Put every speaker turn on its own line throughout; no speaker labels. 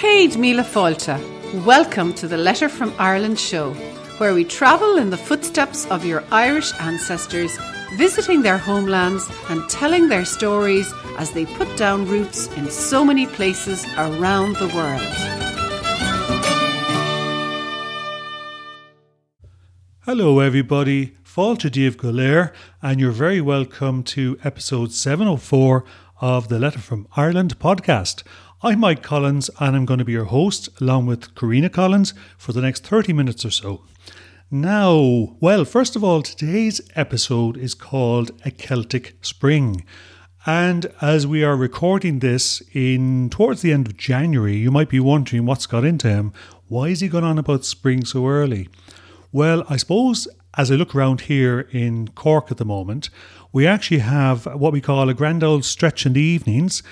Céad Míle Fáilte. Welcome to the Letter from Ireland show, where we travel in the footsteps of your Irish ancestors, visiting their homelands and telling their stories as they put down roots in so many places around the world.
Hello, everybody. Fáilte Díobh Golair, and you're very welcome to episode 704 of the Letter from Ireland podcast. I'm Mike Collins, and I'm going to be your host, along with Karina Collins, for the next 30 minutes or so. Now, well, first of all, today's episode is called A Celtic Spring. And as we are recording this in towards the end of January, you might be wondering what's got into him. Why is he going on about spring so early? Well, I suppose as I look around here in Cork at the moment, we actually have what we call a grand old stretch in the evenings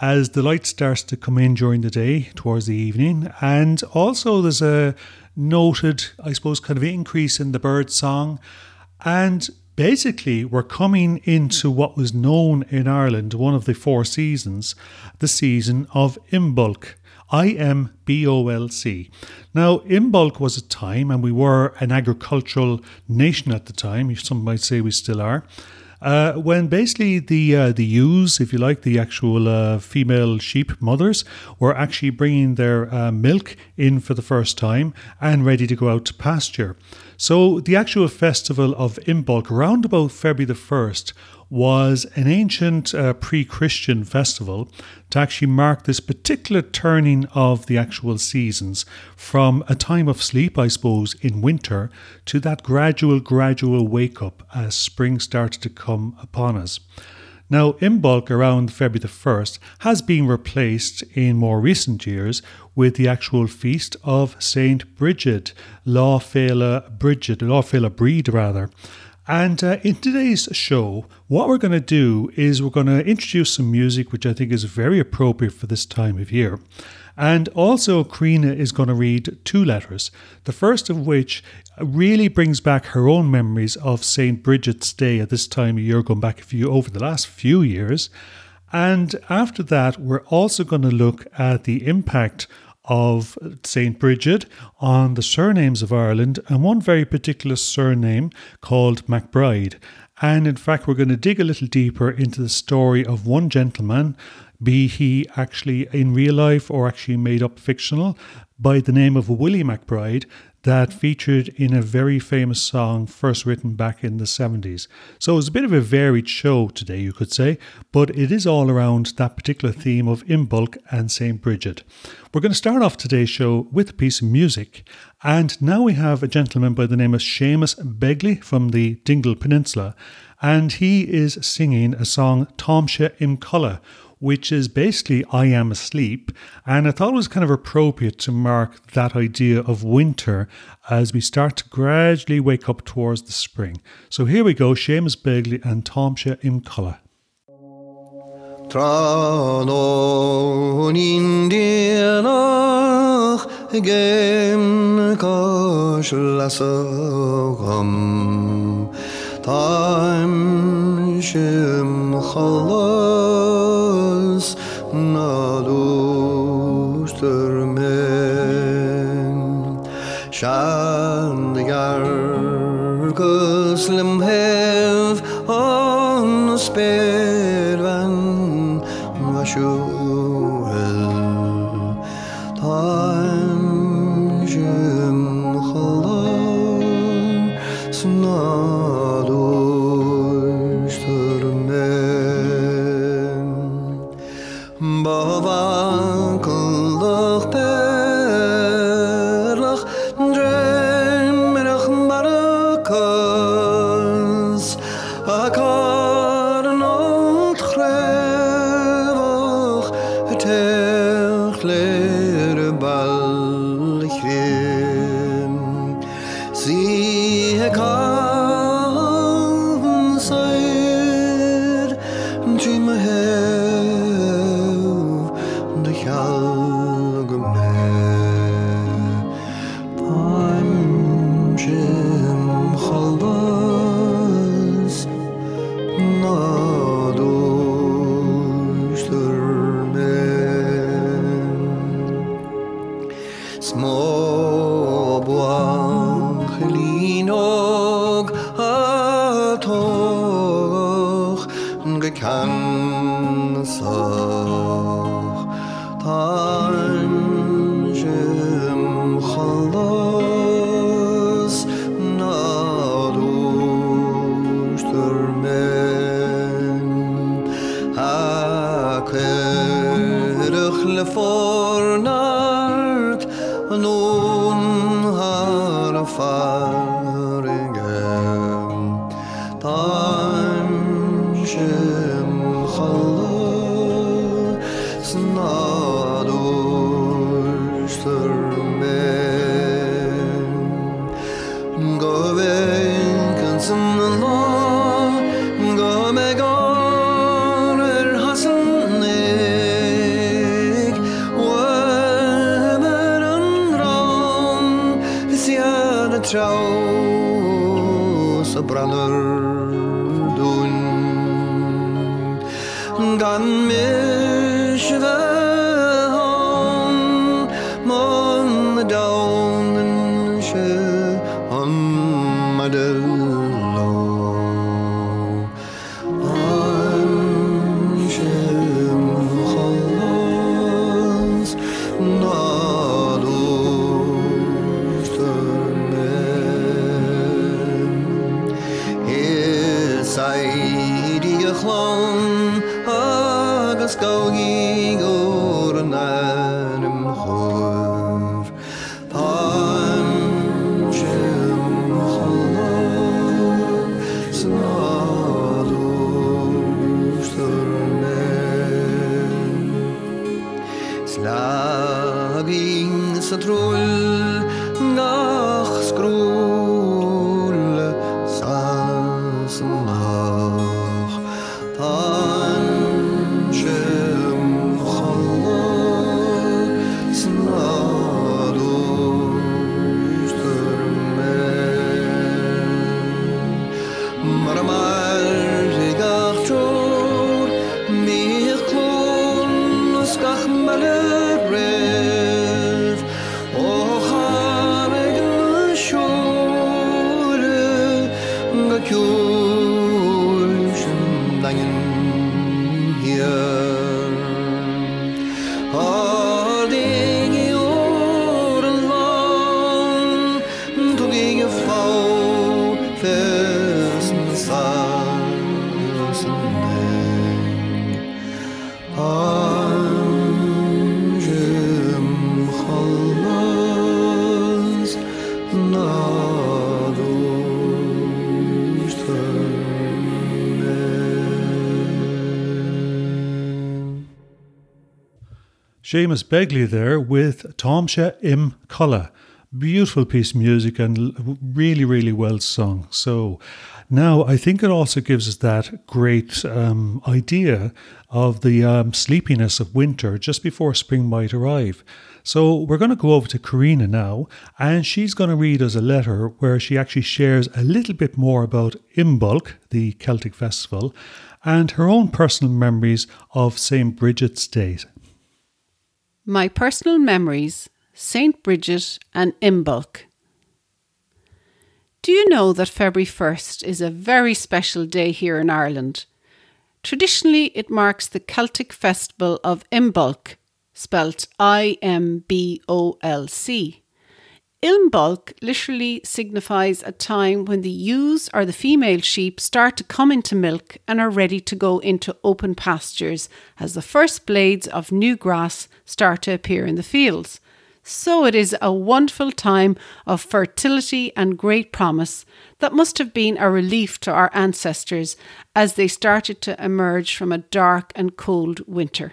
as the light starts to come in during the day towards the evening. And also, there's a noted, I suppose, kind of increase in the bird song. And basically, we're coming into what was known in Ireland, one of the four seasons, the season of Imbolc. I M B O L C. Now, Imbolc was a time, and we were an agricultural nation at the time, some might say we still are, uh, when basically the uh, the ewes, if you like, the actual uh, female sheep mothers, were actually bringing their uh, milk in for the first time and ready to go out to pasture. So the actual festival of Imbolc, around about February the first, was an ancient uh, pre Christian festival to actually mark this particular turning of the actual seasons from a time of sleep, I suppose, in winter to that gradual, gradual wake up as spring started to come upon us. Now, Imbolc around February the 1st has been replaced in more recent years with the actual feast of Saint Bridget, Lá Féile Bridget, Lá Féile Breed rather. And uh, in today's show, what we're going to do is we're going to introduce some music which I think is very appropriate for this time of year. And also, Karina is going to read two letters, the first of which really brings back her own memories of St. Bridget's Day at this time of year, going back a few over the last few years. And after that, we're also going to look at the impact of St. Bridget on the surnames of Ireland and one very particular surname called MacBride. And in fact, we're going to dig a little deeper into the story of one gentleman, be he actually in real life or actually made up fictional, by the name of Willie McBride, that featured in a very famous song first written back in the 70s. So it's a bit of a varied show today, you could say, but it is all around that particular theme of Imbolc and St. Bridget. We're going to start off today's show with a piece of music, and now we have a gentleman by the name of Seamus Begley from the Dingle Peninsula, and he is singing a song Táimse im Chodladh which is basically I am asleep. And I thought it was kind of appropriate to mark that idea of winter as we start to gradually wake up towards the spring. So here we go, Seamus Begley and
cás lasagam Táim sim chalas iad Slaging sa
Seamus Begley there with Táimse im Chodladh. Beautiful piece of music and really, really well sung. So now I think it also gives us that great um, idea of the um, sleepiness of winter just before spring might arrive. So we're going to go over to Karina now, and she's going to read us a letter where she actually shares a little bit more about Imbolc, the Celtic festival, and her own personal memories of St. Bridget's Day.
My personal memories, St. Bridget and Imbolc. Do you know that February 1st is a very special day here in Ireland? Traditionally, it marks the Celtic festival of Imbolc, spelt I M B O L C. Imbolc literally signifies a time when the ewes or the female sheep start to come into milk and are ready to go into open pastures as the first blades of new grass start to appear in the fields. So it is a wonderful time of fertility and great promise that must have been a relief to our ancestors as they started to emerge from a dark and cold winter.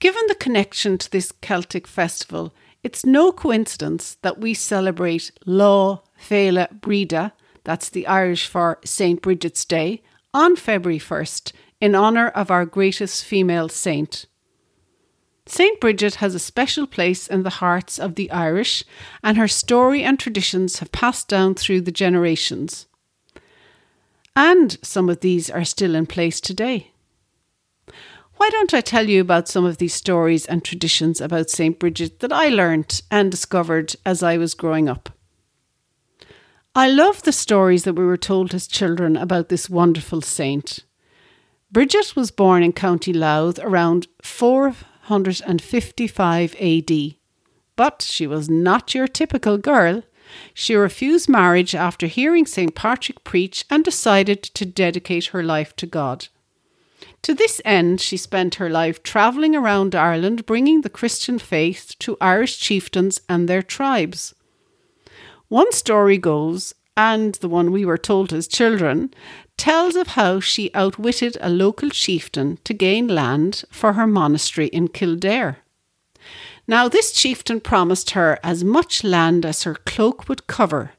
Given the connection to this Celtic festival, it's no coincidence that we celebrate Lá Fhéile Bríde, that's the Irish for St. Bridget's Day, on February 1st in honour of our greatest female saint. St. Bridget has a special place in the hearts of the Irish, and her story and traditions have passed down through the generations. And some of these are still in place today. Why don't I tell you about some of these stories and traditions about St. Bridget that I learnt and discovered as I was growing up? I love the stories that we were told as children about this wonderful saint. Bridget was born in County Louth around 455 AD, but she was not your typical girl. She refused marriage after hearing St. Patrick preach and decided to dedicate her life to God. To this end, she spent her life travelling around Ireland bringing the Christian faith to Irish chieftains and their tribes. One story goes, and the one we were told as children, tells of how she outwitted a local chieftain to gain land for her monastery in Kildare. Now, this chieftain promised her as much land as her cloak would cover.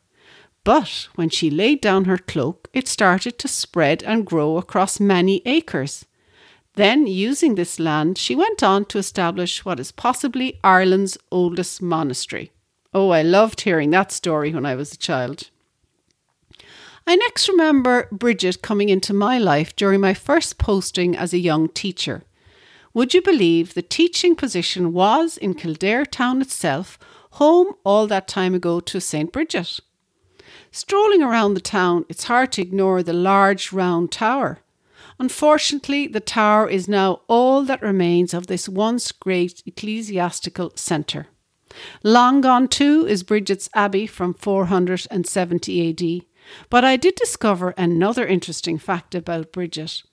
But when she laid down her cloak, it started to spread and grow across many acres. Then, using this land, she went on to establish what is possibly Ireland's oldest monastery. Oh, I loved hearing that story when I was a child. I next remember Bridget coming into my life during my first posting as a young teacher. Would you believe the teaching position was in Kildare town itself, home all that time ago to St. Bridget? Strolling around the town, it's hard to ignore the large round tower. Unfortunately, the tower is now all that remains of this once great ecclesiastical centre. Long gone too is Bridget's Abbey from 470 AD, but I did discover another interesting fact about Bridget.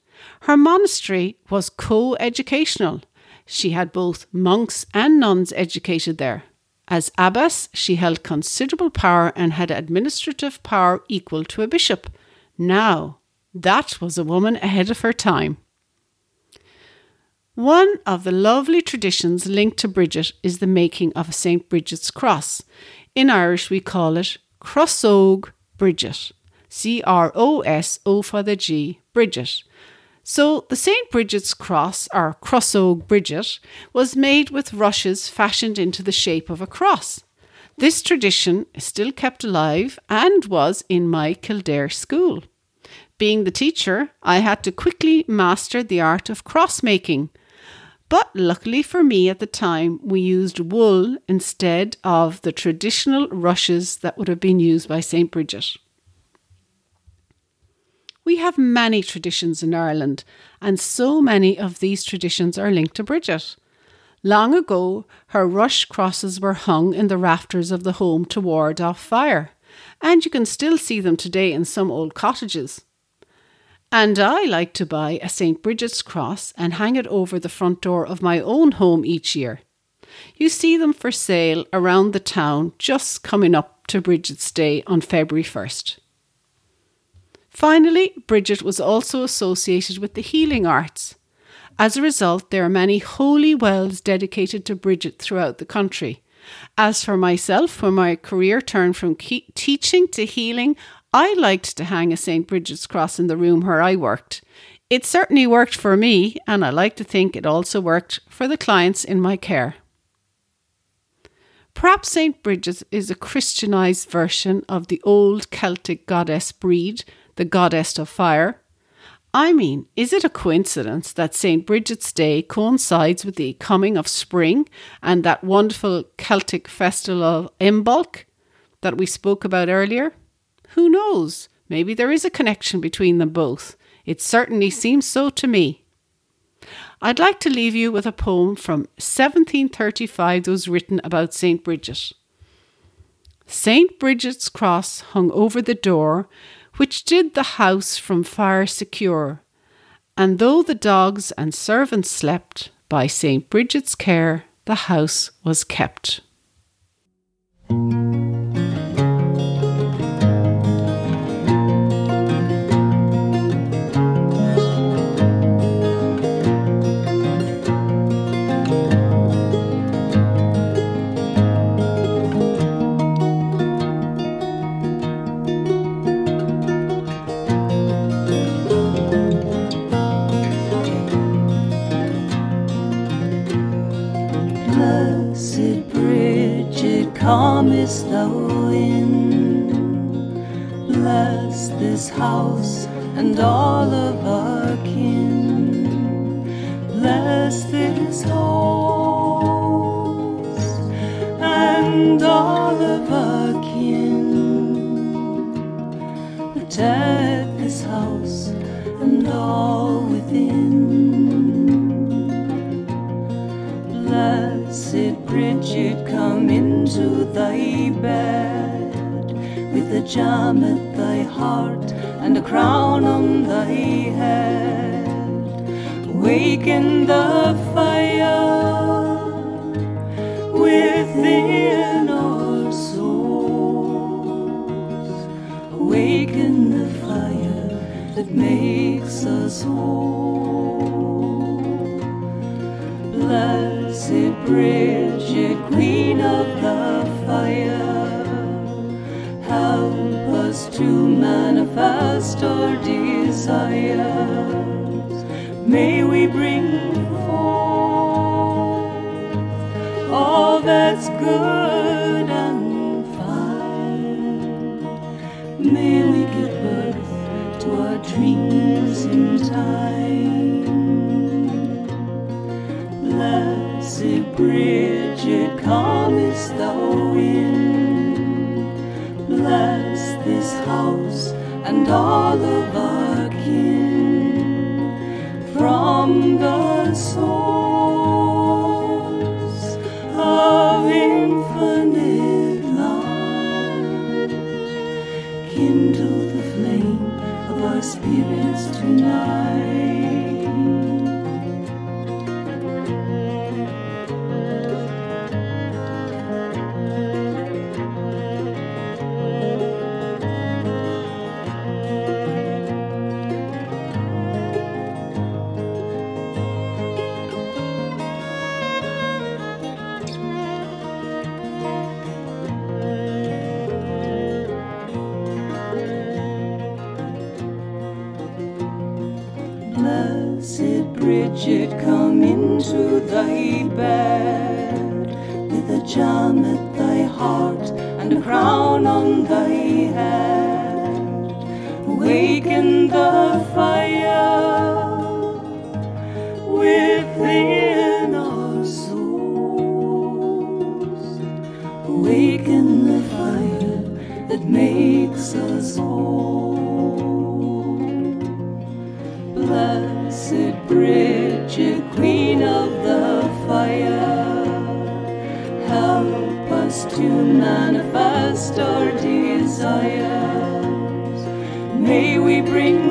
Her monastery was co educational. She had both monks and nuns educated there. As abbess, she held considerable power and had administrative power equal to a bishop. Now, that was a woman ahead of her time. One of the lovely traditions linked to Bridget is the making of a St. Bridget's cross. In Irish, we call it Crossog Bridget. C R O S O for the G, Bridget. So the St. Bridget's cross, or Crossog Bridget, was made with rushes fashioned into the shape of a cross. This tradition is still kept alive and was in my Kildare school. Being the teacher, I had to quickly master the art of cross making. But luckily for me at the time, we used wool instead of the traditional rushes that would have been used by St. Bridget. We have many traditions in Ireland, and so many of these traditions are linked to Bridget. Long ago, her rush crosses were hung in the rafters of the home to ward off fire, and you can still see them today in some old cottages. And I like to buy a St. Bridget's cross and hang it over the front door of my own home each year. You see them for sale around the town just coming up to Bridget's Day on February 1st. Finally, Bridget was also associated with the healing arts. As a result, there are many holy wells dedicated to Bridget throughout the country. As for myself, when my career turned from ke- teaching to healing, I liked to hang a St. Bridget's cross in the room where I worked. It certainly worked for me, and I like to think it also worked for the clients in my care. Perhaps St. Bridget is a Christianized version of the old Celtic goddess Breed the goddess of fire. I mean, is it a coincidence that St. Bridget's Day coincides with the coming of spring and that wonderful Celtic festival of Imbolc that we spoke about earlier? Who knows? Maybe there is a connection between them both. It certainly seems so to me. I'd like to leave you with a poem from 1735 that was written about St. Bridget. St. Bridget's cross hung over the door which did the house from fire secure. And though the dogs and servants slept, by St. Bridget's care the house was kept.
House and all of our kin. Bless this house and all of our kin. Protect this house and all within. Blessed Bridget, come into thy bed with a jam at thy heart and a crown on thy head. Awaken the fire within our souls. Awaken the fire that makes us whole. Blessed Bridget, Queen of the manifest our desires. May we bring forth all that's good and fine. May we give birth to our dreams in time. Blessed Bridget, comest thou in? House and all of our kin from the source bring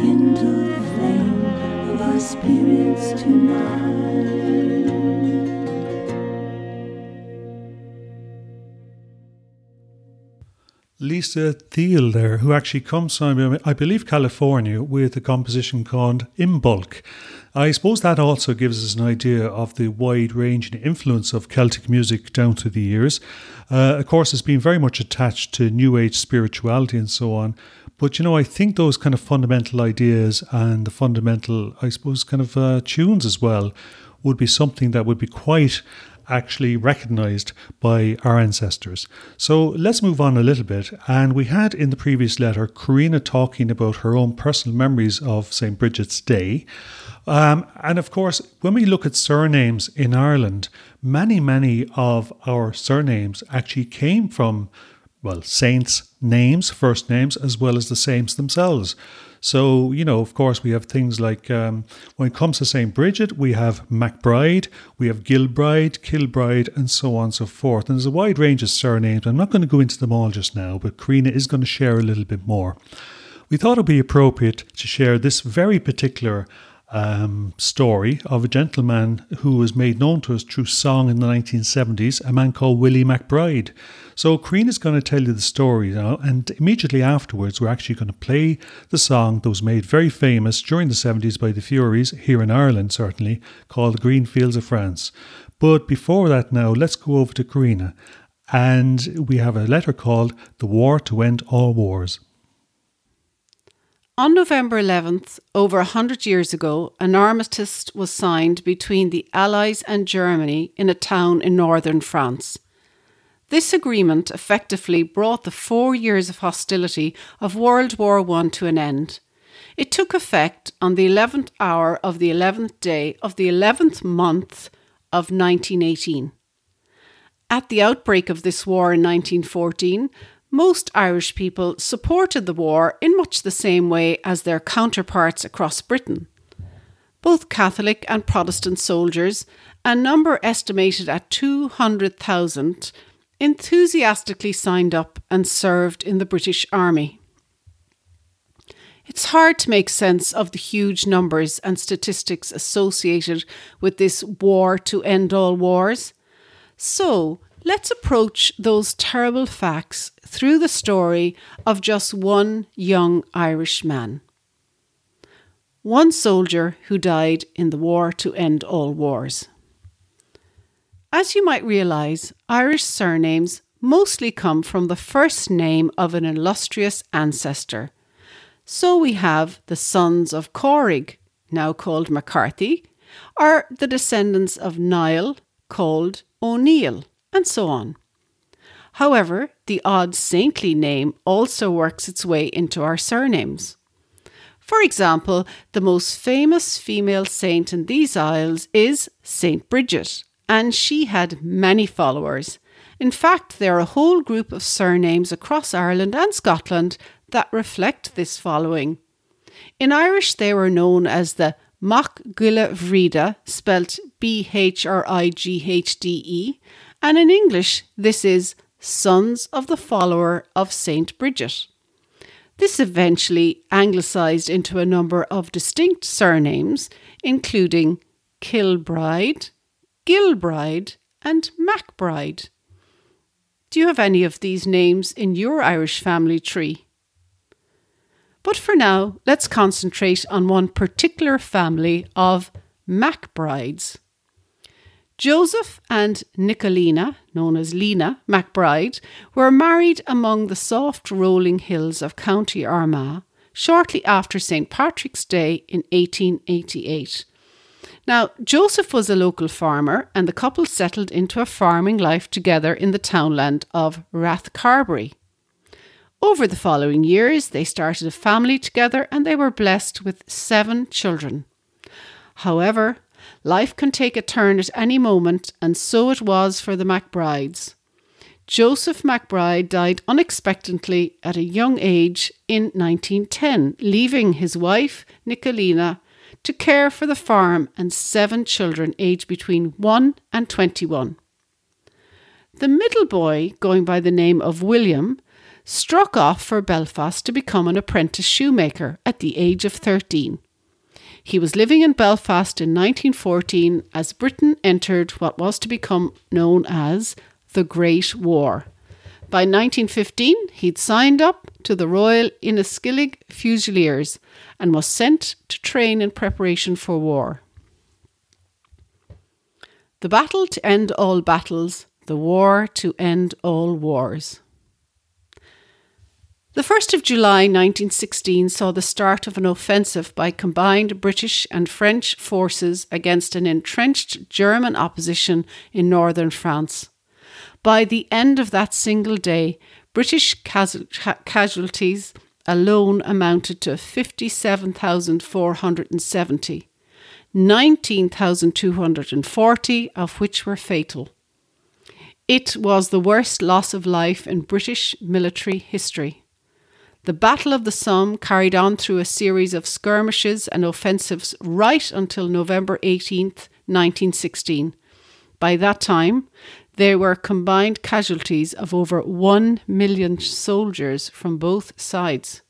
The flame of our spirits tonight.
Lisa Thiel there, who actually comes from, I believe, California with a composition called Imbolc. I suppose that also gives us an idea of the wide range and influence of Celtic music down through the years. Uh, of course, it's been very much attached to New Age spirituality and so on. But you know, I think those kind of fundamental ideas and the fundamental, I suppose, kind of uh, tunes as well would be something that would be quite actually recognized by our ancestors. So let's move on a little bit. And we had in the previous letter Karina talking about her own personal memories of St. Bridget's Day. Um, and of course, when we look at surnames in Ireland, many, many of our surnames actually came from, well, saints' names, first names, as well as the saints themselves. So, you know, of course, we have things like um, when it comes to St. Bridget, we have MacBride, we have Gilbride, Kilbride, and so on and so forth. And there's a wide range of surnames. I'm not going to go into them all just now, but Karina is going to share a little bit more. We thought it would be appropriate to share this very particular um, story of a gentleman who was made known to us through song in the 1970s, a man called Willie McBride. So, Karina is going to tell you the story now, and immediately afterwards, we're actually going to play the song that was made very famous during the 70s by the Fureys, here in Ireland certainly, called Green Fields of France. But before that, now, let's go over to Karina, and we have a letter called The War to End All Wars.
On November 11th, over a hundred years ago, an armistice was signed between the Allies and Germany in a town in northern France. This agreement effectively brought the four years of hostility of World War I to an end. It took effect on the 11th hour of the 11th day of the 11th month of 1918. At the outbreak of this war in 1914, most Irish people supported the war in much the same way as their counterparts across Britain. Both Catholic and Protestant soldiers, a number estimated at 200,000, enthusiastically signed up and served in the British Army. It's hard to make sense of the huge numbers and statistics associated with this war to end all wars. So, Let's approach those terrible facts through the story of just one young Irish man. One soldier who died in the war to end all wars. As you might realise, Irish surnames mostly come from the first name of an illustrious ancestor. So we have the sons of Corrig, now called McCarthy, or the descendants of Niall, called O'Neill and so on. However, the odd saintly name also works its way into our surnames. For example, the most famous female saint in these isles is Saint Bridget, and she had many followers. In fact, there are a whole group of surnames across Ireland and Scotland that reflect this following. In Irish, they were known as the Mac Giolla Bhrighde, spelt B H R I G H D E, and in English, this is Sons of the Follower of Saint Bridget. This eventually anglicised into a number of distinct surnames, including Kilbride, Gilbride, and Macbride. Do you have any of these names in your Irish family tree? But for now, let's concentrate on one particular family of Macbrides. Joseph and Nicolina, known as Lena MacBride, were married among the soft rolling hills of County Armagh shortly after St. Patrick's Day in 1888. Now, Joseph was a local farmer, and the couple settled into a farming life together in the townland of Rathcarbery. Over the following years, they started a family together and they were blessed with seven children. However, Life can take a turn at any moment, and so it was for the MacBrides. Joseph MacBride died unexpectedly at a young age in 1910, leaving his wife, Nicolina, to care for the farm and seven children aged between 1 and 21. The middle boy, going by the name of William, struck off for Belfast to become an apprentice shoemaker at the age of 13. He was living in Belfast in 1914 as Britain entered what was to become known as the Great War. By 1915, he'd signed up to the Royal Inniskilling Fusiliers and was sent to train in preparation for war. The battle to end all battles, the war to end all wars. The 1st of July 1916 saw the start of an offensive by combined British and French forces against an entrenched German opposition in northern France. By the end of that single day, British casualties alone amounted to 57,470, 19,240 of which were fatal. It was the worst loss of life in British military history. The Battle of the Somme carried on through a series of skirmishes and offensives right until November 18th, 1916. By that time, there were combined casualties of over 1 million soldiers from both sides.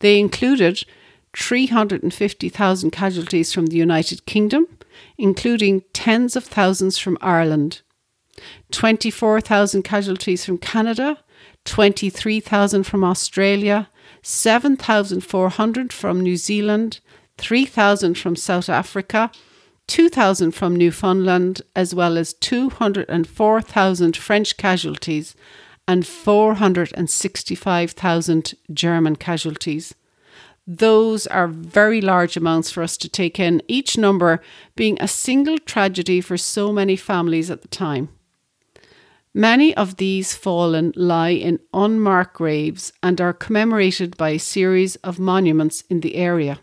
They included 350,000 casualties from the United Kingdom, including tens of thousands from Ireland, 24,000 casualties from Canada, 23,000 from Australia, 7,400 from New Zealand, 3,000 from South Africa, 2,000 from Newfoundland, as well as 204,000 French casualties and 465,000 German casualties. Those are very large amounts for us to take in, each number being a single tragedy for so many families at the time. Many of these fallen lie in unmarked graves and are commemorated by a series of monuments in the area.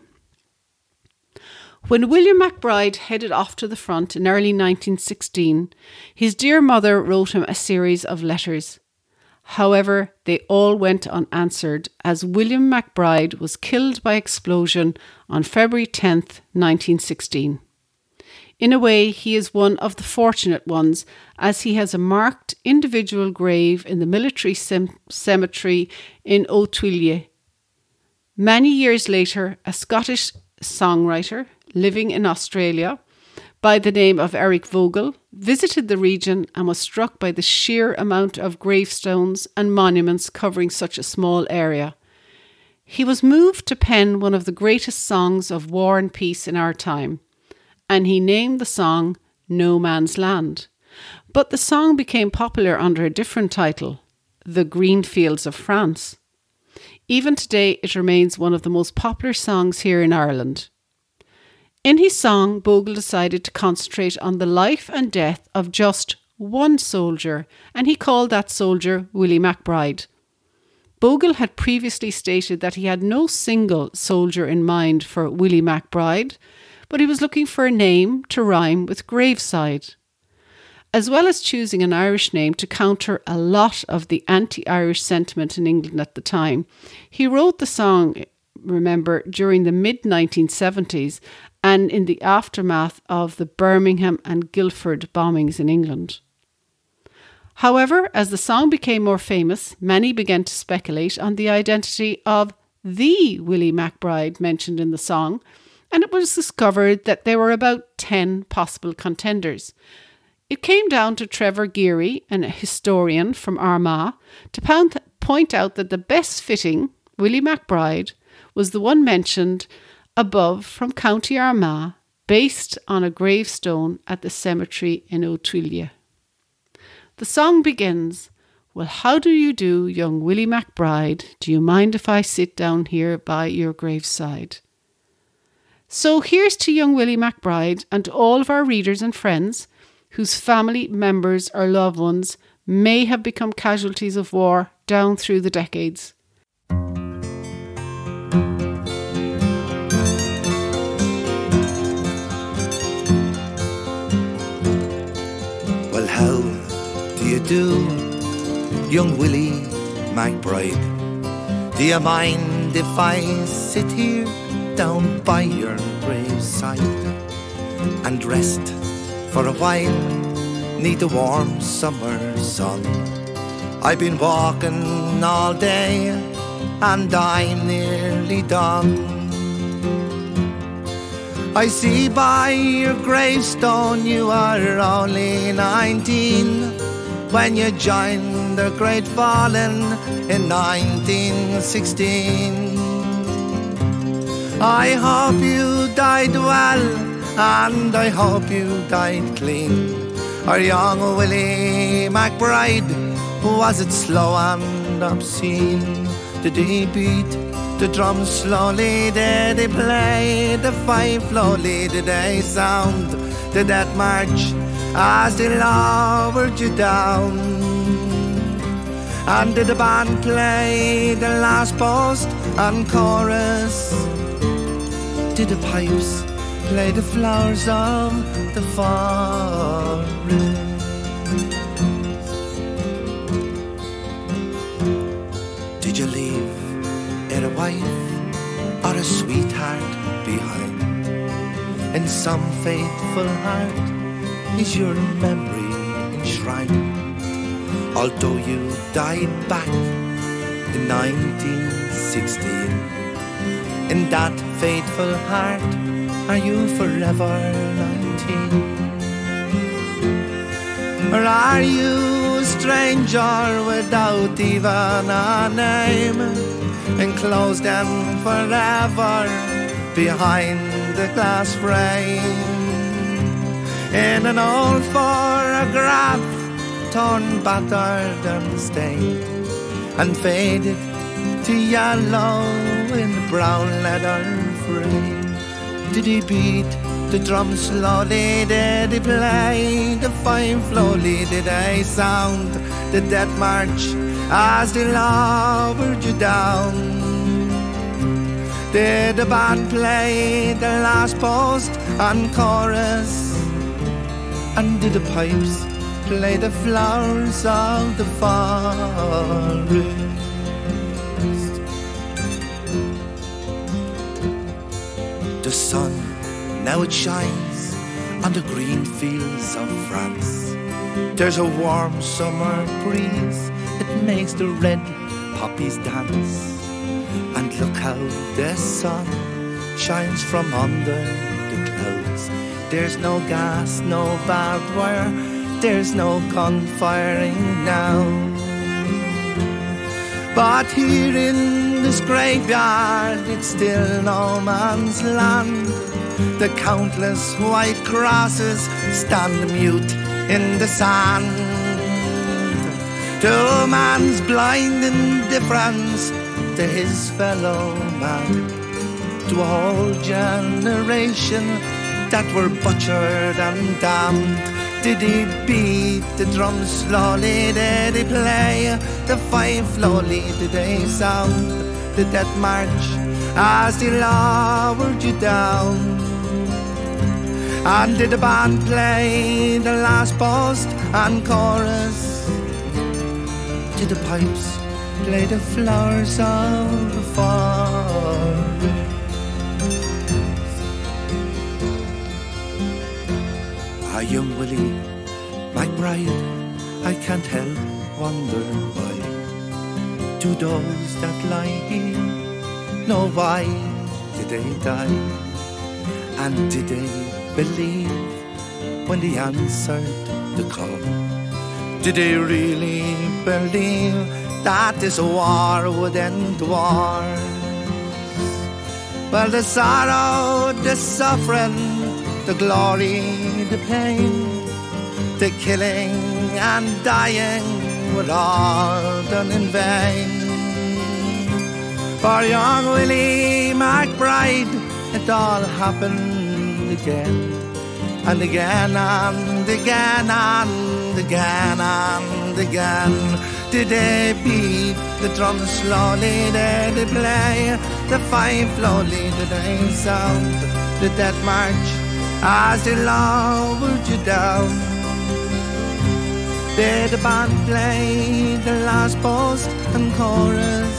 When William McBride headed off to the front in early 1916, his dear mother wrote him a series of letters. However, they all went unanswered as William McBride was killed by explosion on February 10, 1916. In a way, he is one of the fortunate ones, as he has a marked individual grave in the military cemetery in Authuile. Many years later, a Scottish songwriter living in Australia by the name of Eric Bogle visited the region and was struck by the sheer amount of gravestones and monuments covering such a small area. He was moved to pen one of the greatest songs of war and peace in our time and he named the song No Man's Land. But the song became popular under a different title, The Green Fields of France. Even today, it remains one of the most popular songs here in Ireland. In his song, Bogle decided to concentrate on the life and death of just one soldier, and he called that soldier Willie McBride. Bogle had previously stated that he had no single soldier in mind for Willie McBride, but he was looking for a name to rhyme with graveside. As well as choosing an Irish name to counter a lot of the anti Irish sentiment in England at the time, he wrote the song, remember, during the mid 1970s and in the aftermath of the Birmingham and Guildford bombings in England. However, as the song became more famous, many began to speculate on the identity of the Willie McBride mentioned in the song, and it was discovered that there were about 10 possible contenders. It came down to Trevor Geary, an historian from Armagh, to point out that the best fitting, Willie McBride, was the one mentioned above from County Armagh, based on a gravestone at the cemetery in Authuile. The song begins, Well, how do you do, young Willie McBride? Do you mind if I sit down here by your graveside? So here's to young Willie McBride and all of our readers and friends whose family members or loved ones may have become casualties of war down through the decades.
Well, how do you do, young Willie McBride? Do you mind if I sit here? Down by your graveside and rest for a while neath the warm summer sun. I've been walking all day and I'm nearly done. I see by your gravestone you are only 19 when you joined the Great Fallen in 1916. I hope you died well, and I hope you died clean. Our young Willie McBride, was it slow and obscene? Did he beat the drums slowly? Did he play the fife slowly? Did they sound the death march as they lowered you down? And did the band play the last post and chorus? Did the pipes play the flowers of the forest? Did you leave it a wife or a sweetheart behind? In some faithful heart is your memory enshrined. Although you died back in 1916 in that faithful heart, are you forever 19? Or are you a stranger without even a name, enclosed and forever behind the glass frame? In an old photograph, torn, battered, and stained, and faded to yellow in brown leather frame. Did he beat the drum slowly? Did he play the fife slowly? Did I sound the death march as they lowered you down? Did the band play the last post and chorus? And did the pipes play the flowers of the forest? The sun now it shines on the green fields of France. There's a warm summer breeze, it makes the red poppies dance. And look how the sun shines from under the clouds. There's no gas, no barbed wire, there's no gun firing now. But here in this graveyard, it's still no man's land. The countless white crosses stand mute in the sand. To man's blind indifference to his fellow man, to a whole generation that were butchered and damned. Did beat the drums slowly? Did he play the fife slowly? Did they sound the death march as they lowered you down? And did the band play the last post and chorus? Did the pipes play the flowers of the forest? Our young Willie, McBride, I can't help wonder why. Do those that lie here know why did they die? And did they believe when they answered the call? Did they really believe that this war would end wars? Well, the sorrow, the suffering, the glory, the pain, the killing and dying were all done in vain. For young Willie McBride, it all happened again, and again, and again, and again, and again. Did they beat the drums slowly? Did they play the fife slowly? Did they sound the death march as they lowered you down? Did the band play the last post and chorus?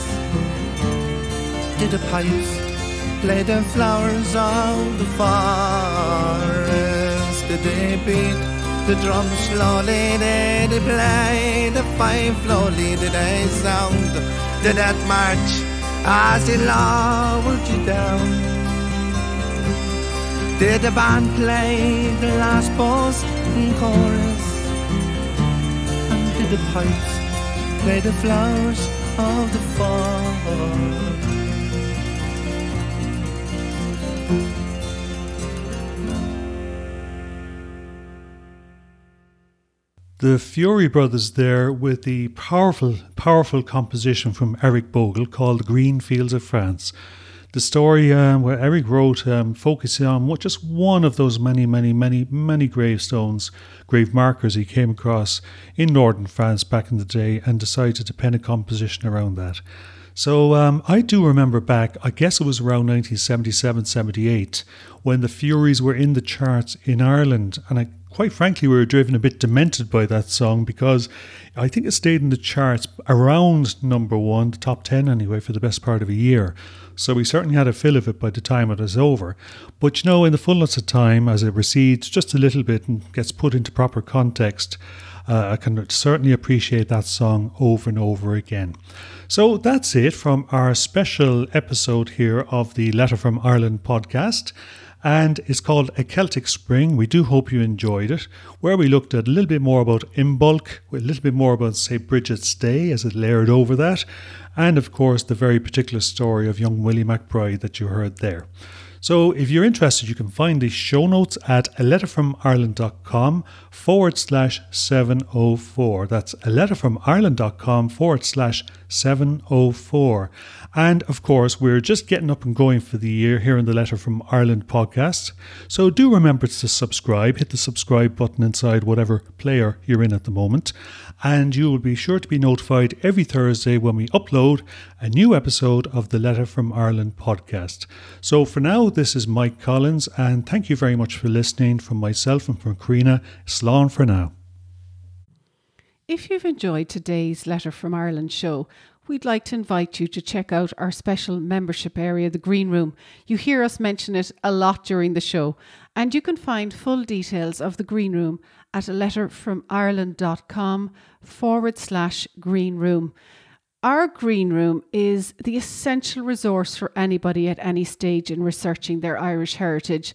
Did the pipes play the flowers of the forest? Did they beat the drum slowly? Did they play the fife slowly? Did they sound the death march as they lowered you down? Did the band play the last post and chorus? And did the pipes play the flowers of the fall?
The Furey Brothers there with the powerful, powerful composition from Eric Bogle called Green Fields of France. The story um, where Eric wrote um, focusing on what just one of those many, many, many, many gravestones, grave markers he came across in northern France back in the day and decided to pen a composition around that. So um, I do remember back, I guess it was around 1977 78, when the Fureys were in the charts in Ireland. And I, quite frankly, we were driven a bit demented by that song because I think it stayed in the charts around number one, the top 10 anyway, for the best part of a year. So we certainly had a fill of it by the time it was over. But you know, in the fullness of time, as it recedes just a little bit and gets put into proper context, uh, I can certainly appreciate that song over and over again. So that's it from our special episode here of the Letter from Ireland podcast and it's called A Celtic Spring. We do hope you enjoyed it, where we looked at a little bit more about Imbolc, a little bit more about, say, Brigid's Day as it layered over that, and of course the very particular story of young Willie McBride that you heard there. So if you're interested, you can find the show notes at a letter from Ireland.com forward slash 704. That's a letter from Ireland.com forward slash 704. And of course, we're just getting up and going for the year here in the Letter from Ireland podcast. So do remember to subscribe. Hit the subscribe button inside whatever player you're in at the moment and you will be sure to be notified every Thursday when we upload a new episode of the Letter from Ireland podcast. So for now, this is Mike Collins, and thank you very much for listening from myself and from Karina. Slán for now.
If you've enjoyed today's Letter from Ireland show, we'd like to invite you to check out our special membership area, the Green Room. You hear us mention it a lot during the show, and you can find full details of the Green Room at a letter from Ireland.com forward slash green room. Our green room is the essential resource for anybody at any stage in researching their Irish heritage